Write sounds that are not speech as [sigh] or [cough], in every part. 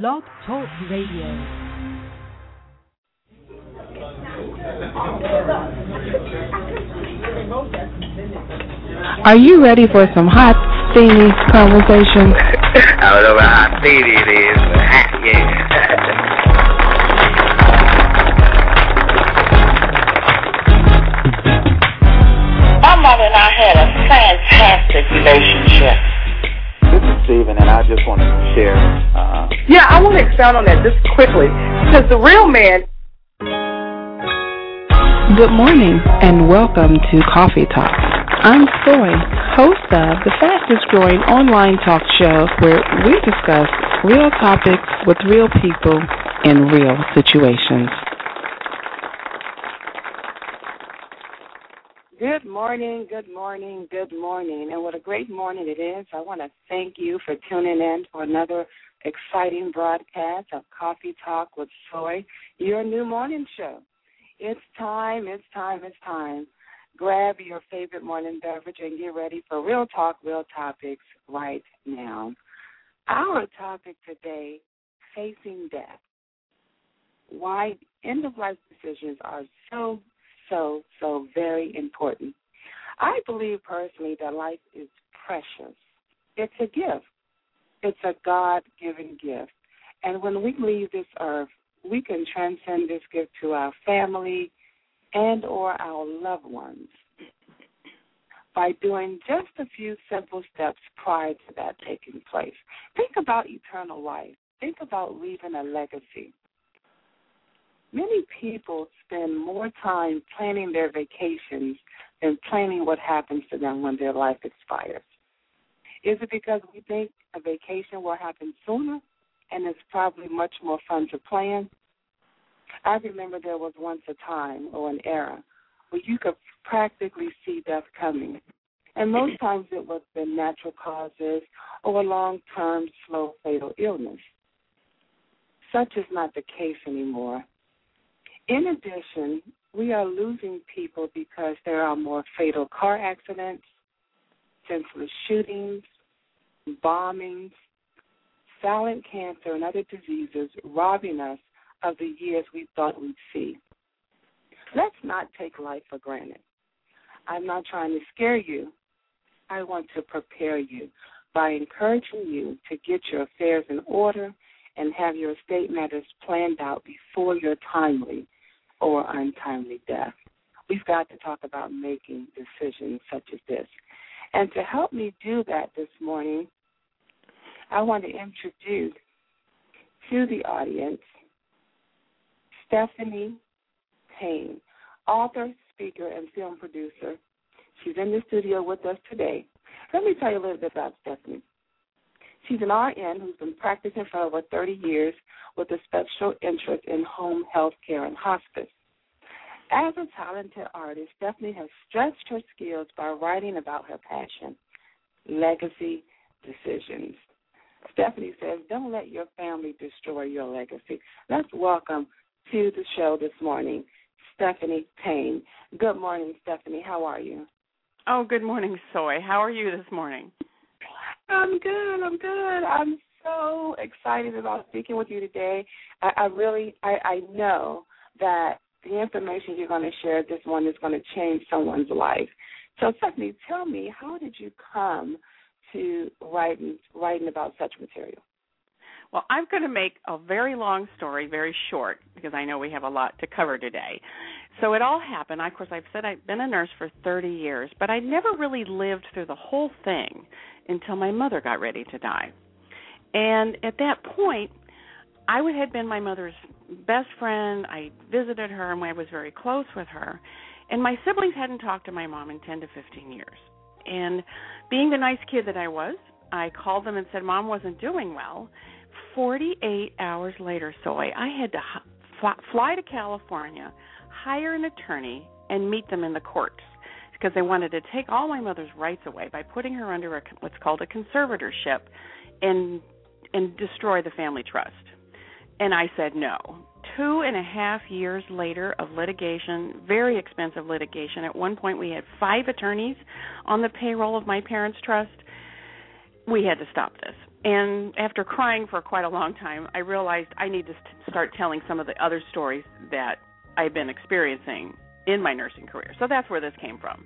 Blog Talk Radio. Are you ready for some hot, steamy conversation? [laughs] I don't know how steamy it is, but hot, yeah. [laughs] My mother and I had a fantastic relationship. This is Steven, and I just want to share. Uh, Yeah, I want to expound on that just quickly because the real man. Good morning and welcome to Coffee Talk. I'm Soy, host of the fastest growing online talk show where we discuss real topics with real people in real situations. Good morning, good morning, good morning. And what a great morning it is. I want to thank you for tuning in for another exciting broadcast of Coffee Talk with Soy, your new morning show. It's time, it's time, it's time. Grab your favorite morning beverage and get ready for real talk, real topics right now. Our topic today facing death. Why end of life decisions are so so, so very important. I believe personally that life is precious. It's a gift. It's a God given gift. And when we leave this earth, we can transcend this gift to our family and or our loved ones by doing just a few simple steps prior to that taking place. Think about eternal life. Think about leaving a legacy. Many people spend more time planning their vacations than planning what happens to them when their life expires. Is it because we think a vacation will happen sooner and it's probably much more fun to plan? I remember there was once a time or an era where you could practically see death coming. And most times it was the natural causes or a long term, slow, fatal illness. Such is not the case anymore. In addition, we are losing people because there are more fatal car accidents, senseless shootings, bombings, silent cancer, and other diseases robbing us of the years we thought we'd see. Let's not take life for granted. I'm not trying to scare you. I want to prepare you by encouraging you to get your affairs in order and have your estate matters planned out before your timely or untimely death. We've got to talk about making decisions such as this. And to help me do that this morning, I want to introduce to the audience Stephanie Payne, author, speaker, and film producer. She's in the studio with us today. Let me tell you a little bit about Stephanie. She's an RN who's been practicing for over 30 years with a special interest in home health care and hospice. As a talented artist, Stephanie has stretched her skills by writing about her passion, legacy decisions. Stephanie says, Don't let your family destroy your legacy. Let's welcome to the show this morning Stephanie Payne. Good morning, Stephanie. How are you? Oh, good morning, Soy. How are you this morning? I'm good. I'm good. I'm so excited about speaking with you today. I, I really, I, I know that the information you're going to share this one is going to change someone's life. So, Stephanie, tell me, how did you come to writing writing about such material? Well, I'm going to make a very long story very short because I know we have a lot to cover today. So it all happened. Of course, I've said I've been a nurse for 30 years, but I never really lived through the whole thing until my mother got ready to die. And at that point, I had been my mother's best friend. I visited her and I was very close with her. And my siblings hadn't talked to my mom in 10 to 15 years. And being the nice kid that I was, I called them and said mom wasn't doing well. 48 hours later, Soy, I had to fly to California, hire an attorney, and meet them in the courts because they wanted to take all my mother's rights away by putting her under a, what's called a conservatorship and and destroy the family trust. And I said no. Two and a half years later of litigation, very expensive litigation. At one point, we had five attorneys on the payroll of my parents' trust. we had to stop this. And after crying for quite a long time, I realized I need to start telling some of the other stories that I've been experiencing in my nursing career. So that's where this came from.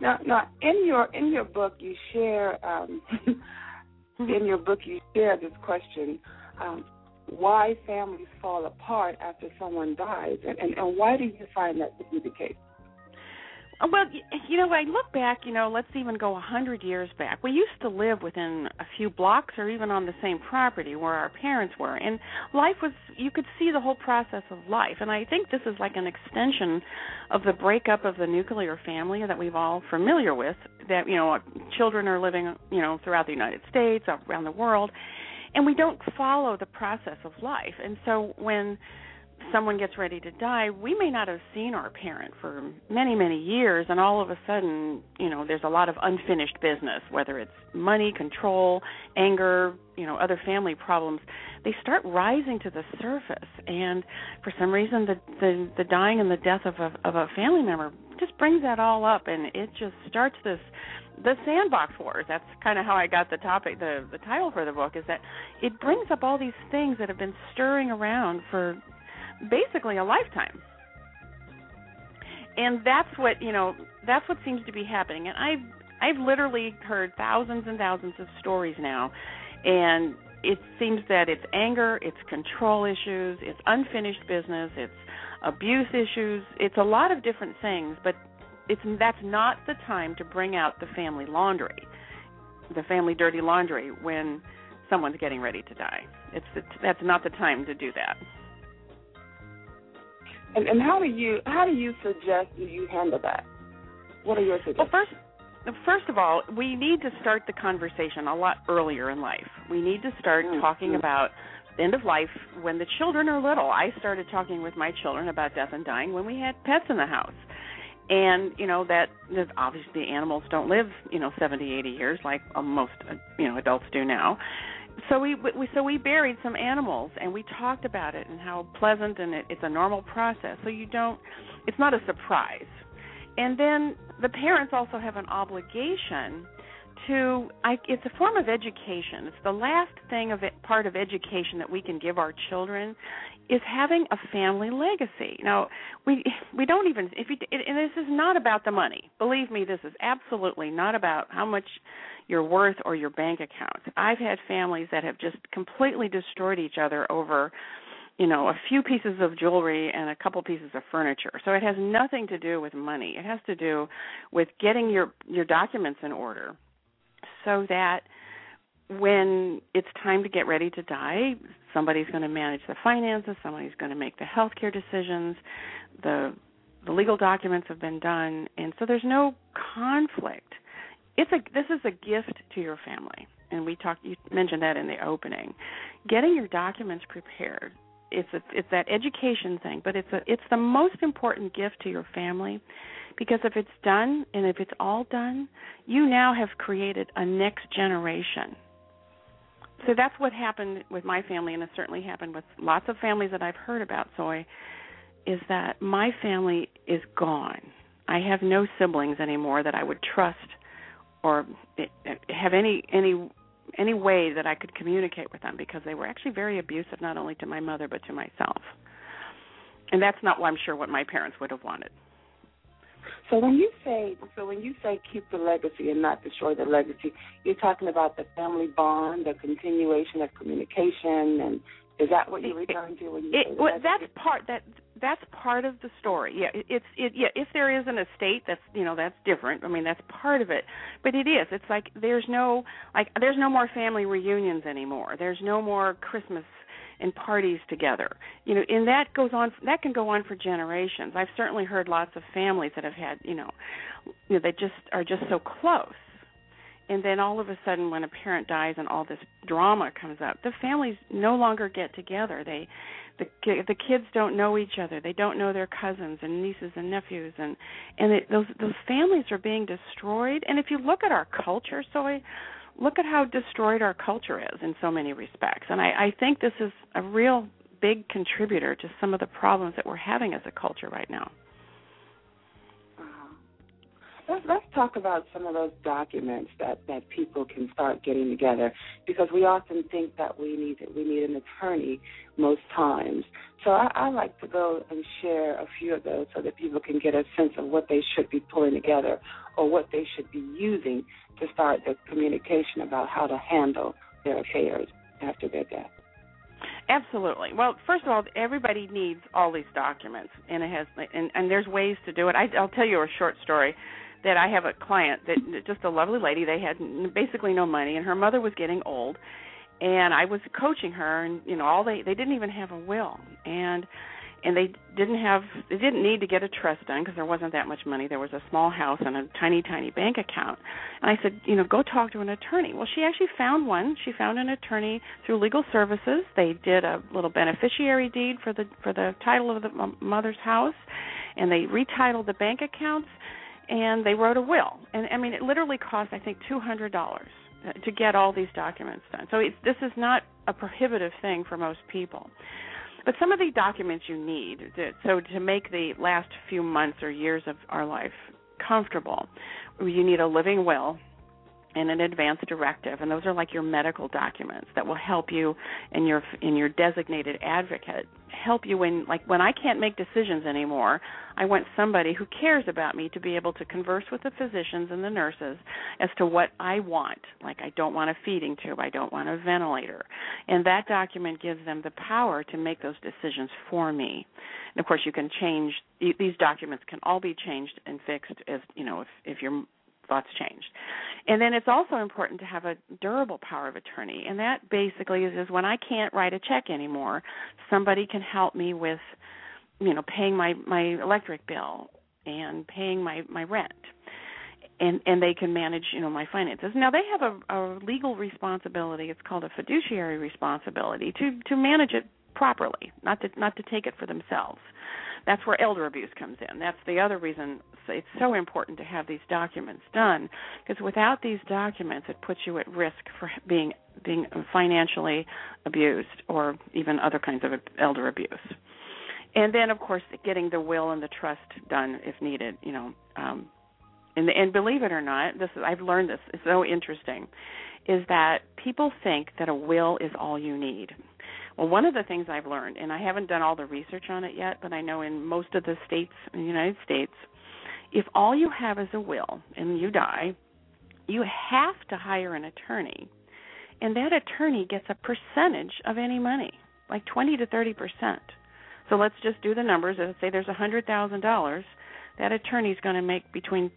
Now, now in your in your book, you share um, [laughs] in your book you share this question: um, why families fall apart after someone dies, and, and, and why do you find that to be the case? Well, you know, I look back, you know, let's even go a hundred years back. We used to live within a few blocks or even on the same property where our parents were, and life was you could see the whole process of life. And I think this is like an extension of the breakup of the nuclear family that we've all familiar with. That you know, children are living, you know, throughout the United States, around the world, and we don't follow the process of life. And so when someone gets ready to die, we may not have seen our parent for many, many years, and all of a sudden, you know, there's a lot of unfinished business, whether it's money, control, anger, you know, other family problems. They start rising to the surface, and for some reason, the the, the dying and the death of a of a family member just brings that all up, and it just starts this the sandbox wars that's kind of how i got the topic the the title for the book is that it brings up all these things that have been stirring around for basically a lifetime. And that's what, you know, that's what seems to be happening. And I've I've literally heard thousands and thousands of stories now and it seems that it's anger, it's control issues, it's unfinished business, it's abuse issues, it's a lot of different things, but it's that's not the time to bring out the family laundry, the family dirty laundry when someone's getting ready to die. It's, it's that's not the time to do that. And, and how do you how do you suggest you handle that? What are your suggestions? Well, first, first of all, we need to start the conversation a lot earlier in life. We need to start mm-hmm. talking about end of life when the children are little. I started talking with my children about death and dying when we had pets in the house. And you know that, that obviously animals don't live, you know, 70, 80 years like most you know adults do now so we, we so we buried some animals and we talked about it and how pleasant and it, it's a normal process. So you don't it's not a surprise. And then the parents also have an obligation to I, it's a form of education. It's the last thing of it, part of education that we can give our children is having a family legacy. Now we we don't even if you and this is not about the money. Believe me this is absolutely not about how much your worth or your bank account. I've had families that have just completely destroyed each other over you know a few pieces of jewelry and a couple pieces of furniture. So it has nothing to do with money. It has to do with getting your your documents in order so that when it's time to get ready to die somebody's going to manage the finances somebody's going to make the health care decisions the the legal documents have been done and so there's no conflict. It's a this is a gift to your family and we talked you mentioned that in the opening. Getting your documents prepared it's a, it's that education thing but it's a it's the most important gift to your family because if it's done and if it's all done you now have created a next generation so that's what happened with my family and it certainly happened with lots of families that I've heard about soy is that my family is gone I have no siblings anymore that I would trust or have any any any way that I could communicate with them because they were actually very abusive not only to my mother but to myself. And that's not I'm sure what my parents would have wanted. So when you say so when you say keep the legacy and not destroy the legacy, you're talking about the family bond, the continuation of communication and is that what you're referring to when you it, say well, that's part that that's part of the story. Yeah, it, it's it yeah, if there is an estate that's you know, that's different. I mean, that's part of it. But it is. It's like there's no like there's no more family reunions anymore. There's no more Christmas and parties together. You know, and that goes on that can go on for generations. I've certainly heard lots of families that have had, you know, you know they just are just so close. And then all of a sudden when a parent dies and all this drama comes up the families no longer get together. They the the kids don't know each other. They don't know their cousins and nieces and nephews. And and it, those those families are being destroyed. And if you look at our culture so I look at how destroyed our culture is in so many respects. And I I think this is a real big contributor to some of the problems that we're having as a culture right now let's let's talk about some of those documents that that people can start getting together because we often think that we need we need an attorney most times. So I, I like to go and share a few of those so that people can get a sense of what they should be pulling together or what they should be using to start the communication about how to handle their affairs after their death. Absolutely. Well, first of all, everybody needs all these documents, and it has, and, and there's ways to do it. I, I'll tell you a short story that I have a client that just a lovely lady. They had basically no money, and her mother was getting old, and I was coaching her, and you know, all they they didn't even have a will, and and they didn't have they didn't need to get a trust done because there wasn't that much money. There was a small house and a tiny tiny bank account. And i said you know go talk to an attorney. Well she actually found one. She found an attorney through legal services. They did a little beneficiary deed for the for the title of the um, mother's house and they retitled the bank accounts and they wrote a will. And i mean it literally cost i think two hundred dollars uh, to get all these documents done. So it, this is not a prohibitive thing for most people. But some of the documents you need, to, so to make the last few months or years of our life comfortable, you need a living will and an advance directive and those are like your medical documents that will help you in your in your designated advocate help you when like when I can't make decisions anymore I want somebody who cares about me to be able to converse with the physicians and the nurses as to what I want. Like I don't want a feeding tube. I don't want a ventilator. And that document gives them the power to make those decisions for me. And of course you can change these documents can all be changed and fixed as you know if if you're thoughts changed. And then it's also important to have a durable power of attorney, and that basically is, is when I can't write a check anymore, somebody can help me with, you know, paying my my electric bill and paying my my rent. And and they can manage, you know, my finances. Now they have a, a legal responsibility. It's called a fiduciary responsibility to to manage it properly, not to not to take it for themselves. That's where elder abuse comes in. That's the other reason it's so important to have these documents done because without these documents it puts you at risk for being being financially abused or even other kinds of elder abuse. And then of course getting the will and the trust done if needed, you know, um and and believe it or not, this I've learned this. It's so interesting is that people think that a will is all you need. Well, one of the things I've learned, and I haven't done all the research on it yet, but I know in most of the states in the United States, if all you have is a will and you die, you have to hire an attorney, and that attorney gets a percentage of any money, like 20 to 30 percent. So let's just do the numbers. Let's say there's a hundred thousand dollars. That attorney is going to make between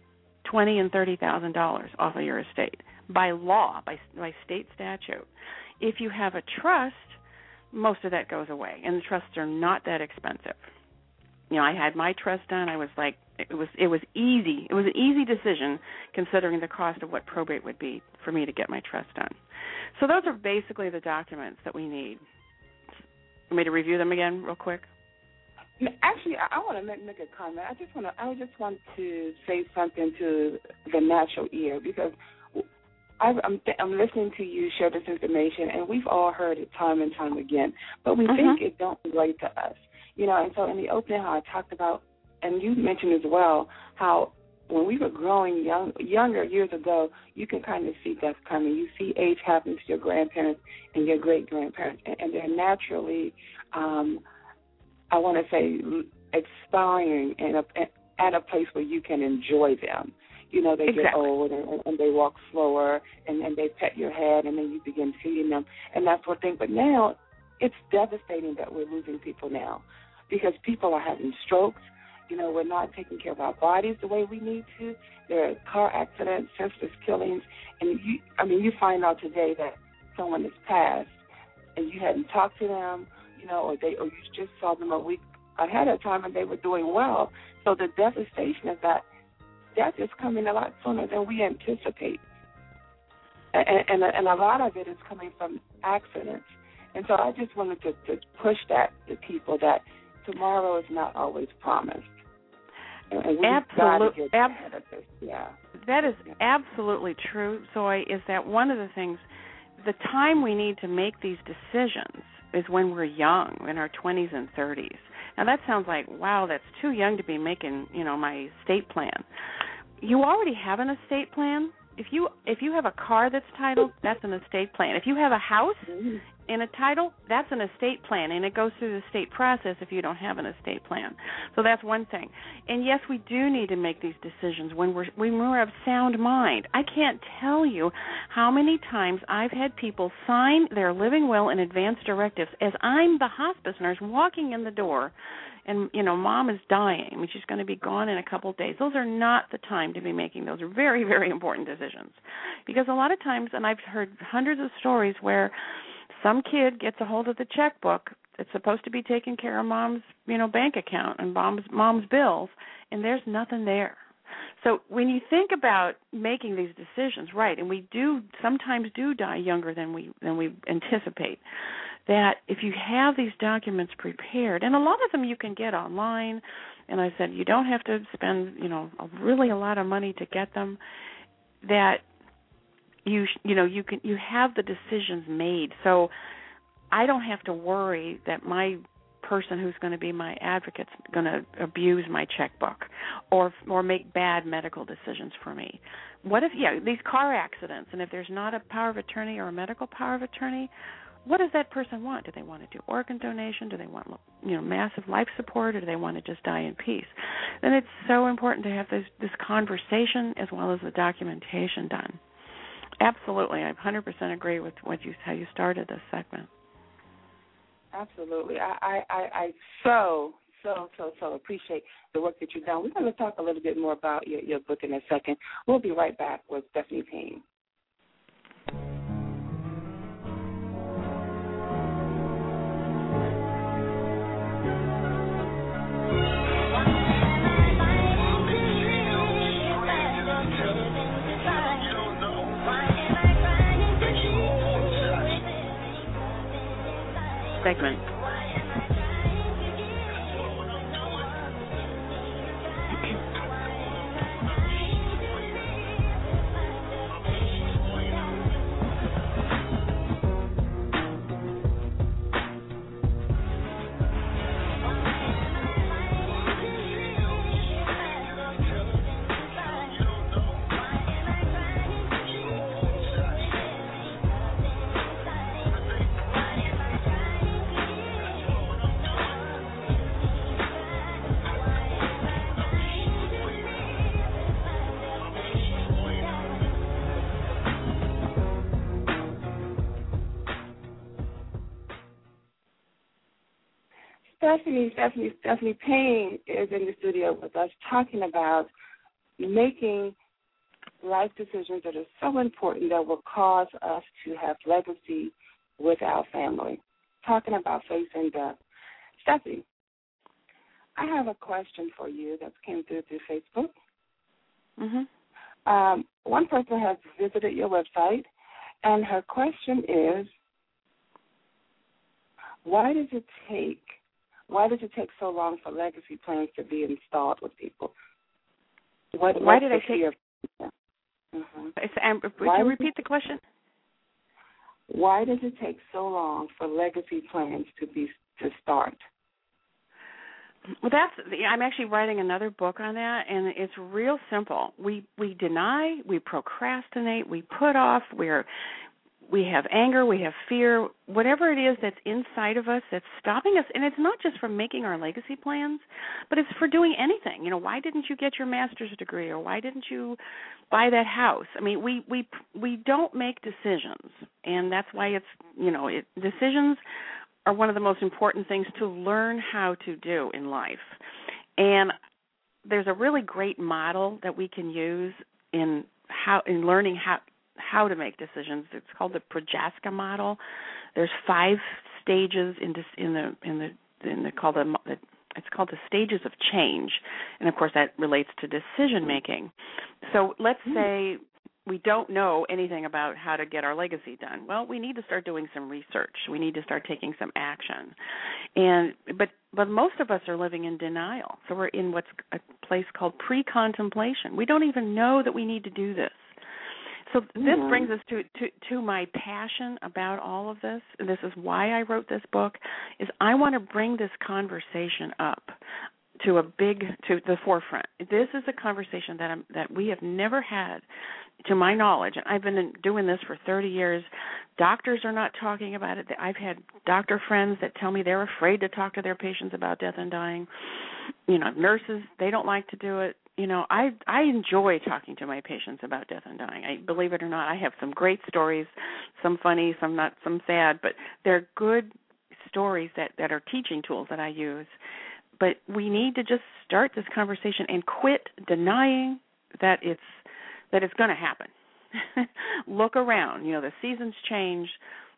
twenty and thirty thousand dollars off of your estate by law, by by state statute. If you have a trust, most of that goes away, and the trusts are not that expensive. You know, I had my trust done. I was like, it was it was easy. It was an easy decision considering the cost of what probate would be for me to get my trust done. So those are basically the documents that we need. Want me to review them again, real quick? Actually, I, I want to make, make a comment. I just want to I just want to say something to the natural ear because I, I'm th- I'm listening to you share this information, and we've all heard it time and time again, but we uh-huh. think it don't relate to us, you know. And so in the opening, how I talked about, and you mentioned as well, how when we were growing young younger years ago, you can kind of see death coming. You see age happen to your grandparents and your great grandparents, and, and they're naturally, um, I want to say, expiring in a, at a place where you can enjoy them you know they exactly. get old and, and they walk slower and, and they pet your head and then you begin feeding them. And that sort of thing. But now it's devastating that we're losing people now because people are having strokes. You know we're not taking care of our bodies the way we need to. There are car accidents senseless killings. And you i mean you find out today that someone has passed and you hadn't talked to them you know or they or you just saw them a week ahead of time and they were doing well. So the devastation of that death is coming a lot sooner than we anticipate. And, and, and a lot of it is coming from accidents. And so I just wanted to, to push that to people that tomorrow is not always promised. Absolutely, ab- yeah. That is absolutely true, Zoe. Is that one of the things? The time we need to make these decisions is when we're young, in our 20s and 30s. Now that sounds like wow, that's too young to be making, you know, my estate plan. You already have an estate plan. If you if you have a car that's titled, that's an estate plan. If you have a house in a title, that's an estate plan, and it goes through the state process if you don't have an estate plan. So that's one thing. And yes, we do need to make these decisions when we're when we're of sound mind. I can't tell you how many times I've had people sign their living will and advance directives as I'm the hospice nurse walking in the door and you know mom is dying. I mean she's going to be gone in a couple of days. Those are not the time to be making those very very important decisions. Because a lot of times and i've heard hundreds of stories where some kid gets a hold of the checkbook that's supposed to be taking care of mom's you know bank account and mom's mom's bills and there's nothing there. So when you think about making these decisions right and we do sometimes do die younger than we than we anticipate that if you have these documents prepared, and a lot of them you can get online, and I said you don't have to spend you know a, really a lot of money to get them. That you you know you can you have the decisions made, so I don't have to worry that my person who's going to be my advocate's going to abuse my checkbook or or make bad medical decisions for me. What if yeah, these car accidents and if there's not a power of attorney or a medical power of attorney, what does that person want? Do they want to do organ donation? Do they want you know massive life support, or do they want to just die in peace? Then it's so important to have this this conversation as well as the documentation done. Absolutely, I 100% agree with what you how you started this segment. Absolutely, I I I, so so so so appreciate the work that you've done. We're going to talk a little bit more about your your book in a second. We'll be right back with Stephanie Payne. Segment. Stephanie, Stephanie, Stephanie Payne is in the studio with us talking about making life decisions that are so important that will cause us to have legacy with our family. Talking about facing death. Stephanie, I have a question for you that came through through Facebook. Mm-hmm. Um, one person has visited your website, and her question is, why does it take why does it take so long for legacy plans to be installed with people? What, Why did I take? Your... Mm-hmm. Um, Why you repeat the question? Why does it take so long for legacy plans to be to start? Well, that's. I'm actually writing another book on that, and it's real simple. We we deny, we procrastinate, we put off, we're we have anger, we have fear, whatever it is that's inside of us that's stopping us. And it's not just from making our legacy plans, but it's for doing anything. You know, why didn't you get your master's degree or why didn't you buy that house? I mean, we we we don't make decisions, and that's why it's you know, it, decisions are one of the most important things to learn how to do in life. And there's a really great model that we can use in how in learning how how to make decisions. It's called the Prochaska model. There's five stages in this, in the in the in the called the, the it's called the stages of change, and of course that relates to decision making. So let's hmm. say we don't know anything about how to get our legacy done. Well, we need to start doing some research. We need to start taking some action. And but but most of us are living in denial. So we're in what's a place called pre-contemplation. We don't even know that we need to do this. So this mm-hmm. brings us to, to to my passion about all of this. and This is why I wrote this book. Is I want to bring this conversation up to a big to the forefront. This is a conversation that I'm, that we have never had to my knowledge, and I've been doing this for 30 years. Doctors are not talking about it. I've had doctor friends that tell me they're afraid to talk to their patients about death and dying. You know, nurses, they don't like to do it. You know, I I enjoy talking to my patients about death and dying. I believe it or not, I have some great stories, some funny, some not some sad, but they're good stories that that are teaching tools that I use. But we need to just start this conversation and quit denying that it's that it's going to happen. [laughs] Look around. You know, the seasons change,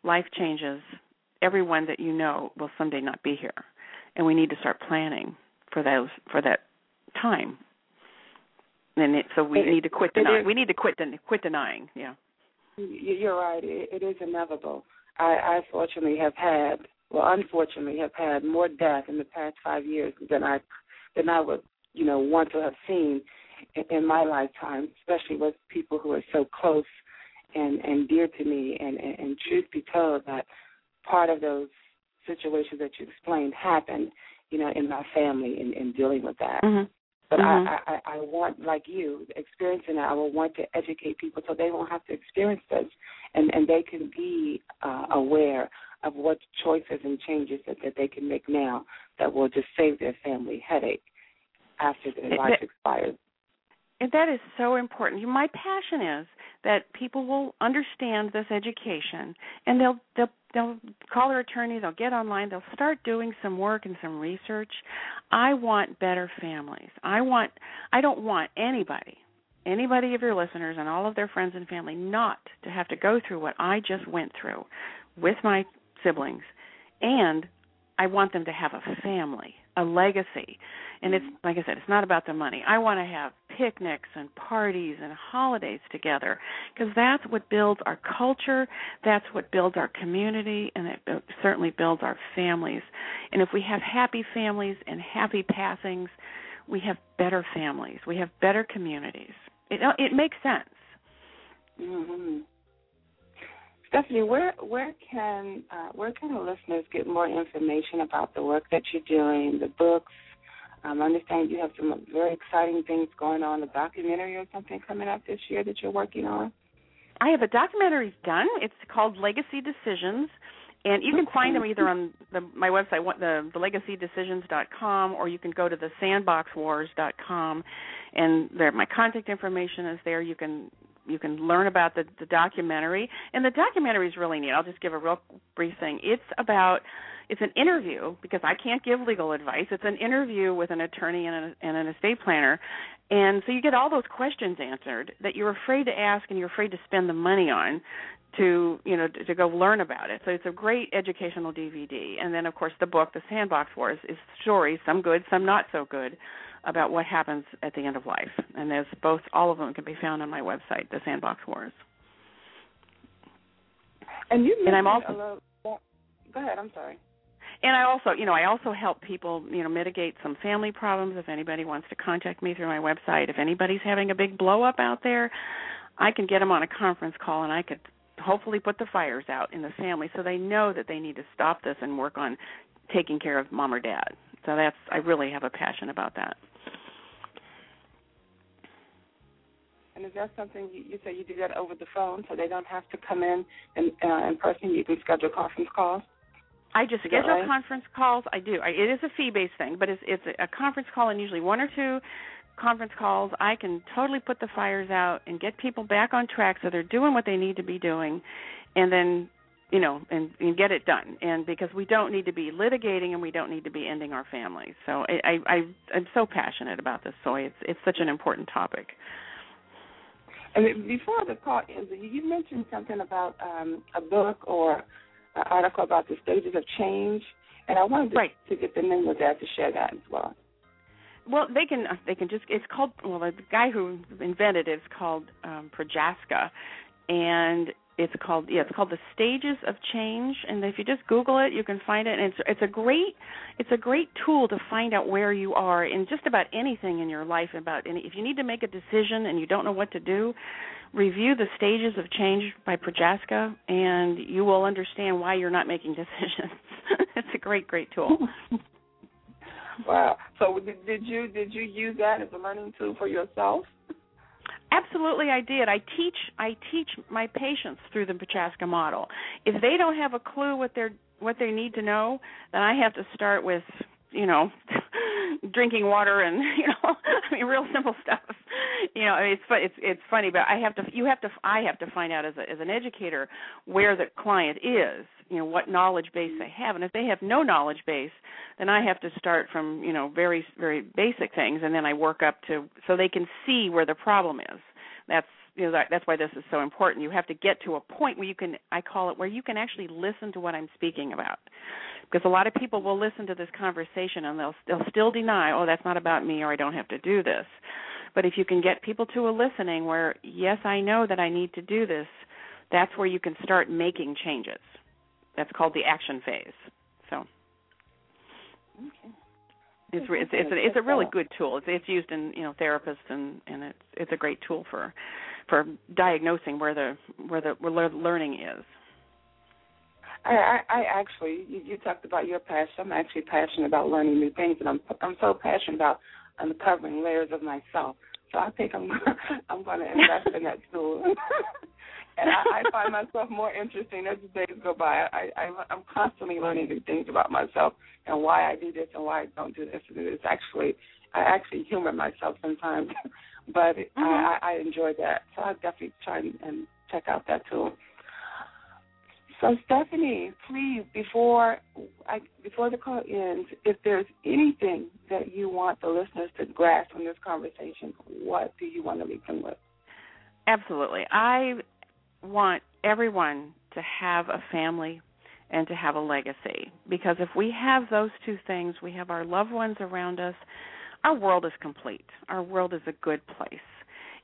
life changes. Everyone that you know will someday not be here, and we need to start planning for those for that time. And it, so we it, need to quit denying. We need to quit den- quit denying. Yeah. You're right. It, it is inevitable. I, I fortunately have had, well, unfortunately, have had more death in the past five years than I than I would, you know, want to have seen in my lifetime, especially with people who are so close and and dear to me. And and, and truth be told, that part of those situations that you explained happened, you know, in my family in, in dealing with that. Mm-hmm. But mm-hmm. I, I, I want, like you, experiencing that. I will want to educate people so they won't have to experience this, and and they can be uh, aware of what choices and changes that, that they can make now that will just save their family headache after their life expires. And that is so important. My passion is that people will understand this education and they'll they'll they'll call their attorney, they'll get online, they'll start doing some work and some research. I want better families. I want I don't want anybody anybody of your listeners and all of their friends and family not to have to go through what I just went through with my siblings and I want them to have a family, a legacy. And it's like I said, it's not about the money. I want to have picnics and parties and holidays together because that's what builds our culture, that's what builds our community, and it certainly builds our families. And if we have happy families and happy passings, we have better families, we have better communities. It it makes sense. Mm-hmm. Stephanie, where where can uh, where can the listeners get more information about the work that you're doing, the books? Um, I understand you have some very exciting things going on, a documentary or something coming up this year that you're working on. I have a documentary done. It's called Legacy Decisions, and you can find them either on the, my website, the, the legacydecisions.com, or you can go to the sandboxwars.com, and there my contact information is there. You can you can learn about the, the documentary, and the documentary is really neat. I'll just give a real brief thing. It's about it's an interview because I can't give legal advice. It's an interview with an attorney and, a, and an estate planner, and so you get all those questions answered that you're afraid to ask and you're afraid to spend the money on to you know to, to go learn about it. So it's a great educational DVD, and then of course the book, The Sandbox Wars, is stories, some good, some not so good, about what happens at the end of life. And there's both, all of them can be found on my website, The Sandbox Wars. And you and I'm also little, go ahead. I'm sorry. And I also, you know, I also help people, you know, mitigate some family problems. If anybody wants to contact me through my website, if anybody's having a big blow up out there, I can get them on a conference call, and I could hopefully put the fires out in the family so they know that they need to stop this and work on taking care of mom or dad. So that's I really have a passion about that. Is that something you, you say you do that over the phone, so they don't have to come in and, uh, in person? You can schedule conference calls. I just schedule right? conference calls. I do. I, it is a fee-based thing, but it's it's a conference call and usually one or two conference calls. I can totally put the fires out and get people back on track so they're doing what they need to be doing, and then you know and, and get it done. And because we don't need to be litigating and we don't need to be ending our families. So I I, I I'm so passionate about this. So it's it's such an important topic. And before the call ends, you mentioned something about um, a book or an article about the stages of change, and I wanted to, right. to get the name of that to share that as well. Well, they can they can just it's called well the guy who invented it is called um, Prochaska, and it's called yeah it's called the stages of change and if you just google it you can find it and it's it's a great it's a great tool to find out where you are in just about anything in your life about any if you need to make a decision and you don't know what to do review the stages of change by Prochaska and you will understand why you're not making [laughs] decisions it's a great great tool [laughs] Wow. So did, did you did you use that as a learning tool for yourself? Absolutely, I did. I teach I teach my patients through the Prochaska model. If they don't have a clue what they're what they need to know, then I have to start with you know [laughs] drinking water and [laughs] you know I mean real simple stuff. You know, I mean, it's it's it's funny, but I have to you have to I have to find out as a as an educator where the client is, you know, what knowledge base they have, and if they have no knowledge base, then I have to start from you know very very basic things, and then I work up to so they can see where the problem is. That's you know that, that's why this is so important. You have to get to a point where you can I call it where you can actually listen to what I'm speaking about because a lot of people will listen to this conversation and they'll they'll still deny, oh, that's not about me or I don't have to do this. But if you can get people to a listening where yes, I know that I need to do this, that's where you can start making changes. That's called the action phase. So Okay. it's it's it's a, it's a really good tool. It's it's used in you know therapists and and it's it's a great tool for for diagnosing where the where the where learning is. I, I, I actually, you, you talked about your passion. I'm actually passionate about learning new things, and I'm I'm so passionate about uncovering layers of myself. So I think I'm [laughs] I'm going to invest in that tool. [laughs] and I, I find myself more interesting as the days go by. I, I I'm constantly learning new things about myself and why I do this and why I don't do this. And it's actually I actually humor myself sometimes, [laughs] but mm-hmm. I, I enjoy that. So I definitely try and, and check out that tool. So Stephanie, please, before I, before the call ends, if there's anything that you want the listeners to grasp from this conversation, what do you want to leave them with? Absolutely. I want everyone to have a family and to have a legacy because if we have those two things, we have our loved ones around us, our world is complete. Our world is a good place.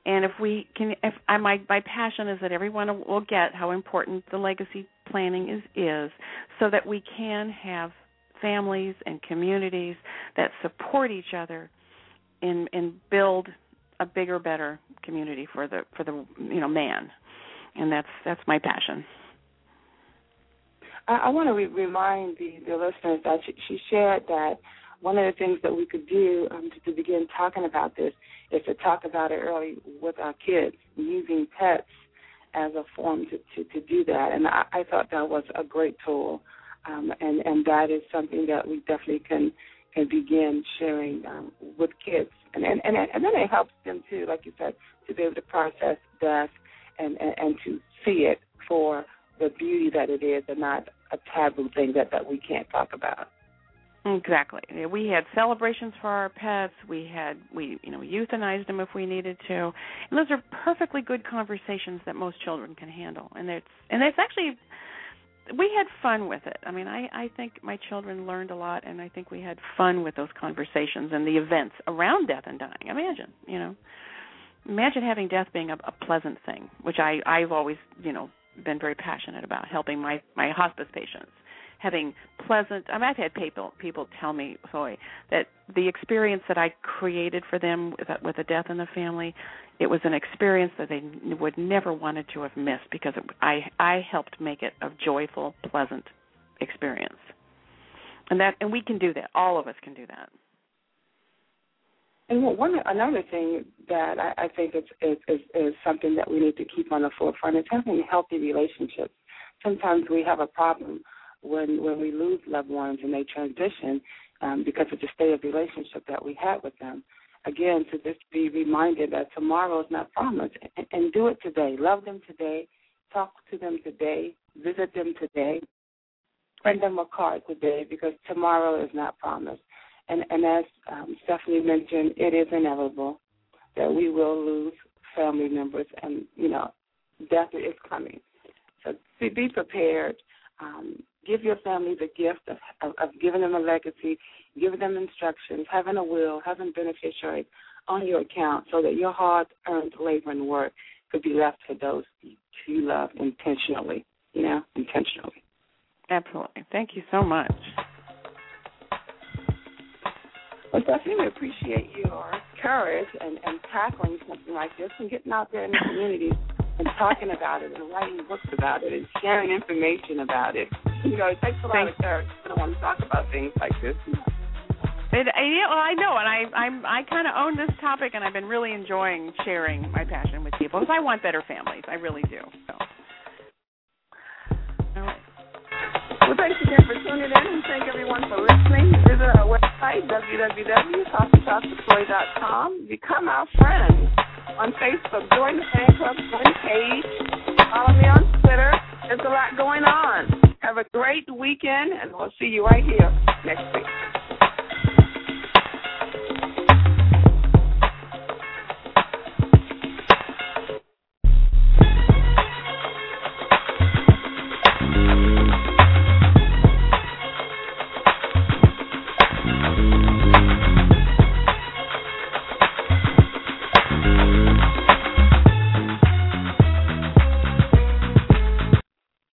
And if we can, if I, my my passion is that everyone will get how important the legacy planning is is, so that we can have families and communities that support each other, and and build a bigger, better community for the for the you know man, and that's that's my passion. I, I want to re- remind the, the listeners that she, she shared that one of the things that we could do um, to, to begin talking about this is to talk about it early with our kids, using pets as a form to, to, to do that. And I, I thought that was a great tool. Um, and, and that is something that we definitely can can begin sharing um, with kids. And, and, and, and then it helps them too, like you said, to be able to process death and, and, and to see it for the beauty that it is and not a taboo thing that, that we can't talk about. Exactly. We had celebrations for our pets. We had we you know euthanized them if we needed to. And those are perfectly good conversations that most children can handle. And it's and it's actually we had fun with it. I mean, I I think my children learned a lot and I think we had fun with those conversations and the events around death and dying. Imagine, you know. Imagine having death being a, a pleasant thing, which I I've always, you know, been very passionate about helping my my hospice patients having pleasant I mean, I've had people people tell me sorry that the experience that I created for them with a, with a death in the family it was an experience that they would never wanted to have missed because it, I I helped make it a joyful pleasant experience. And that and we can do that. All of us can do that. And one another thing that I, I think is, is, is is something that we need to keep on the forefront is having healthy relationships. Sometimes we have a problem when when we lose loved ones and they transition um, because of the state of relationship that we had with them. Again, to just be reminded that tomorrow is not promised, and, and do it today. Love them today. Talk to them today. Visit them today. Send them a card today because tomorrow is not promised. And, and as um, Stephanie mentioned, it is inevitable that we will lose family members, and you know, death is coming. So be prepared. Um, give your family the gift of, of, of giving them a legacy, giving them instructions, having a will, having beneficiaries on your account, so that your hard-earned labor and work could be left to those you love intentionally. You know, intentionally. Absolutely. Thank you so much. Well, definitely appreciate your courage and, and tackling something like this and getting out there in the community and talking about it and writing books about it and sharing information about it. You know, it takes a lot of courage to want to talk about things like this. It, I, well, I know, and I I'm I kind of own this topic, and I've been really enjoying sharing my passion with people because I want better families. I really do. So. All right. Well, thanks again for tuning in, and thank everyone for listening. Visit our website, www.coffeetalkwithsoy.com. Become our friend on Facebook. Join the fan club, join page. Follow me on Twitter. There's a lot going on. Have a great weekend, and we'll see you right here next week.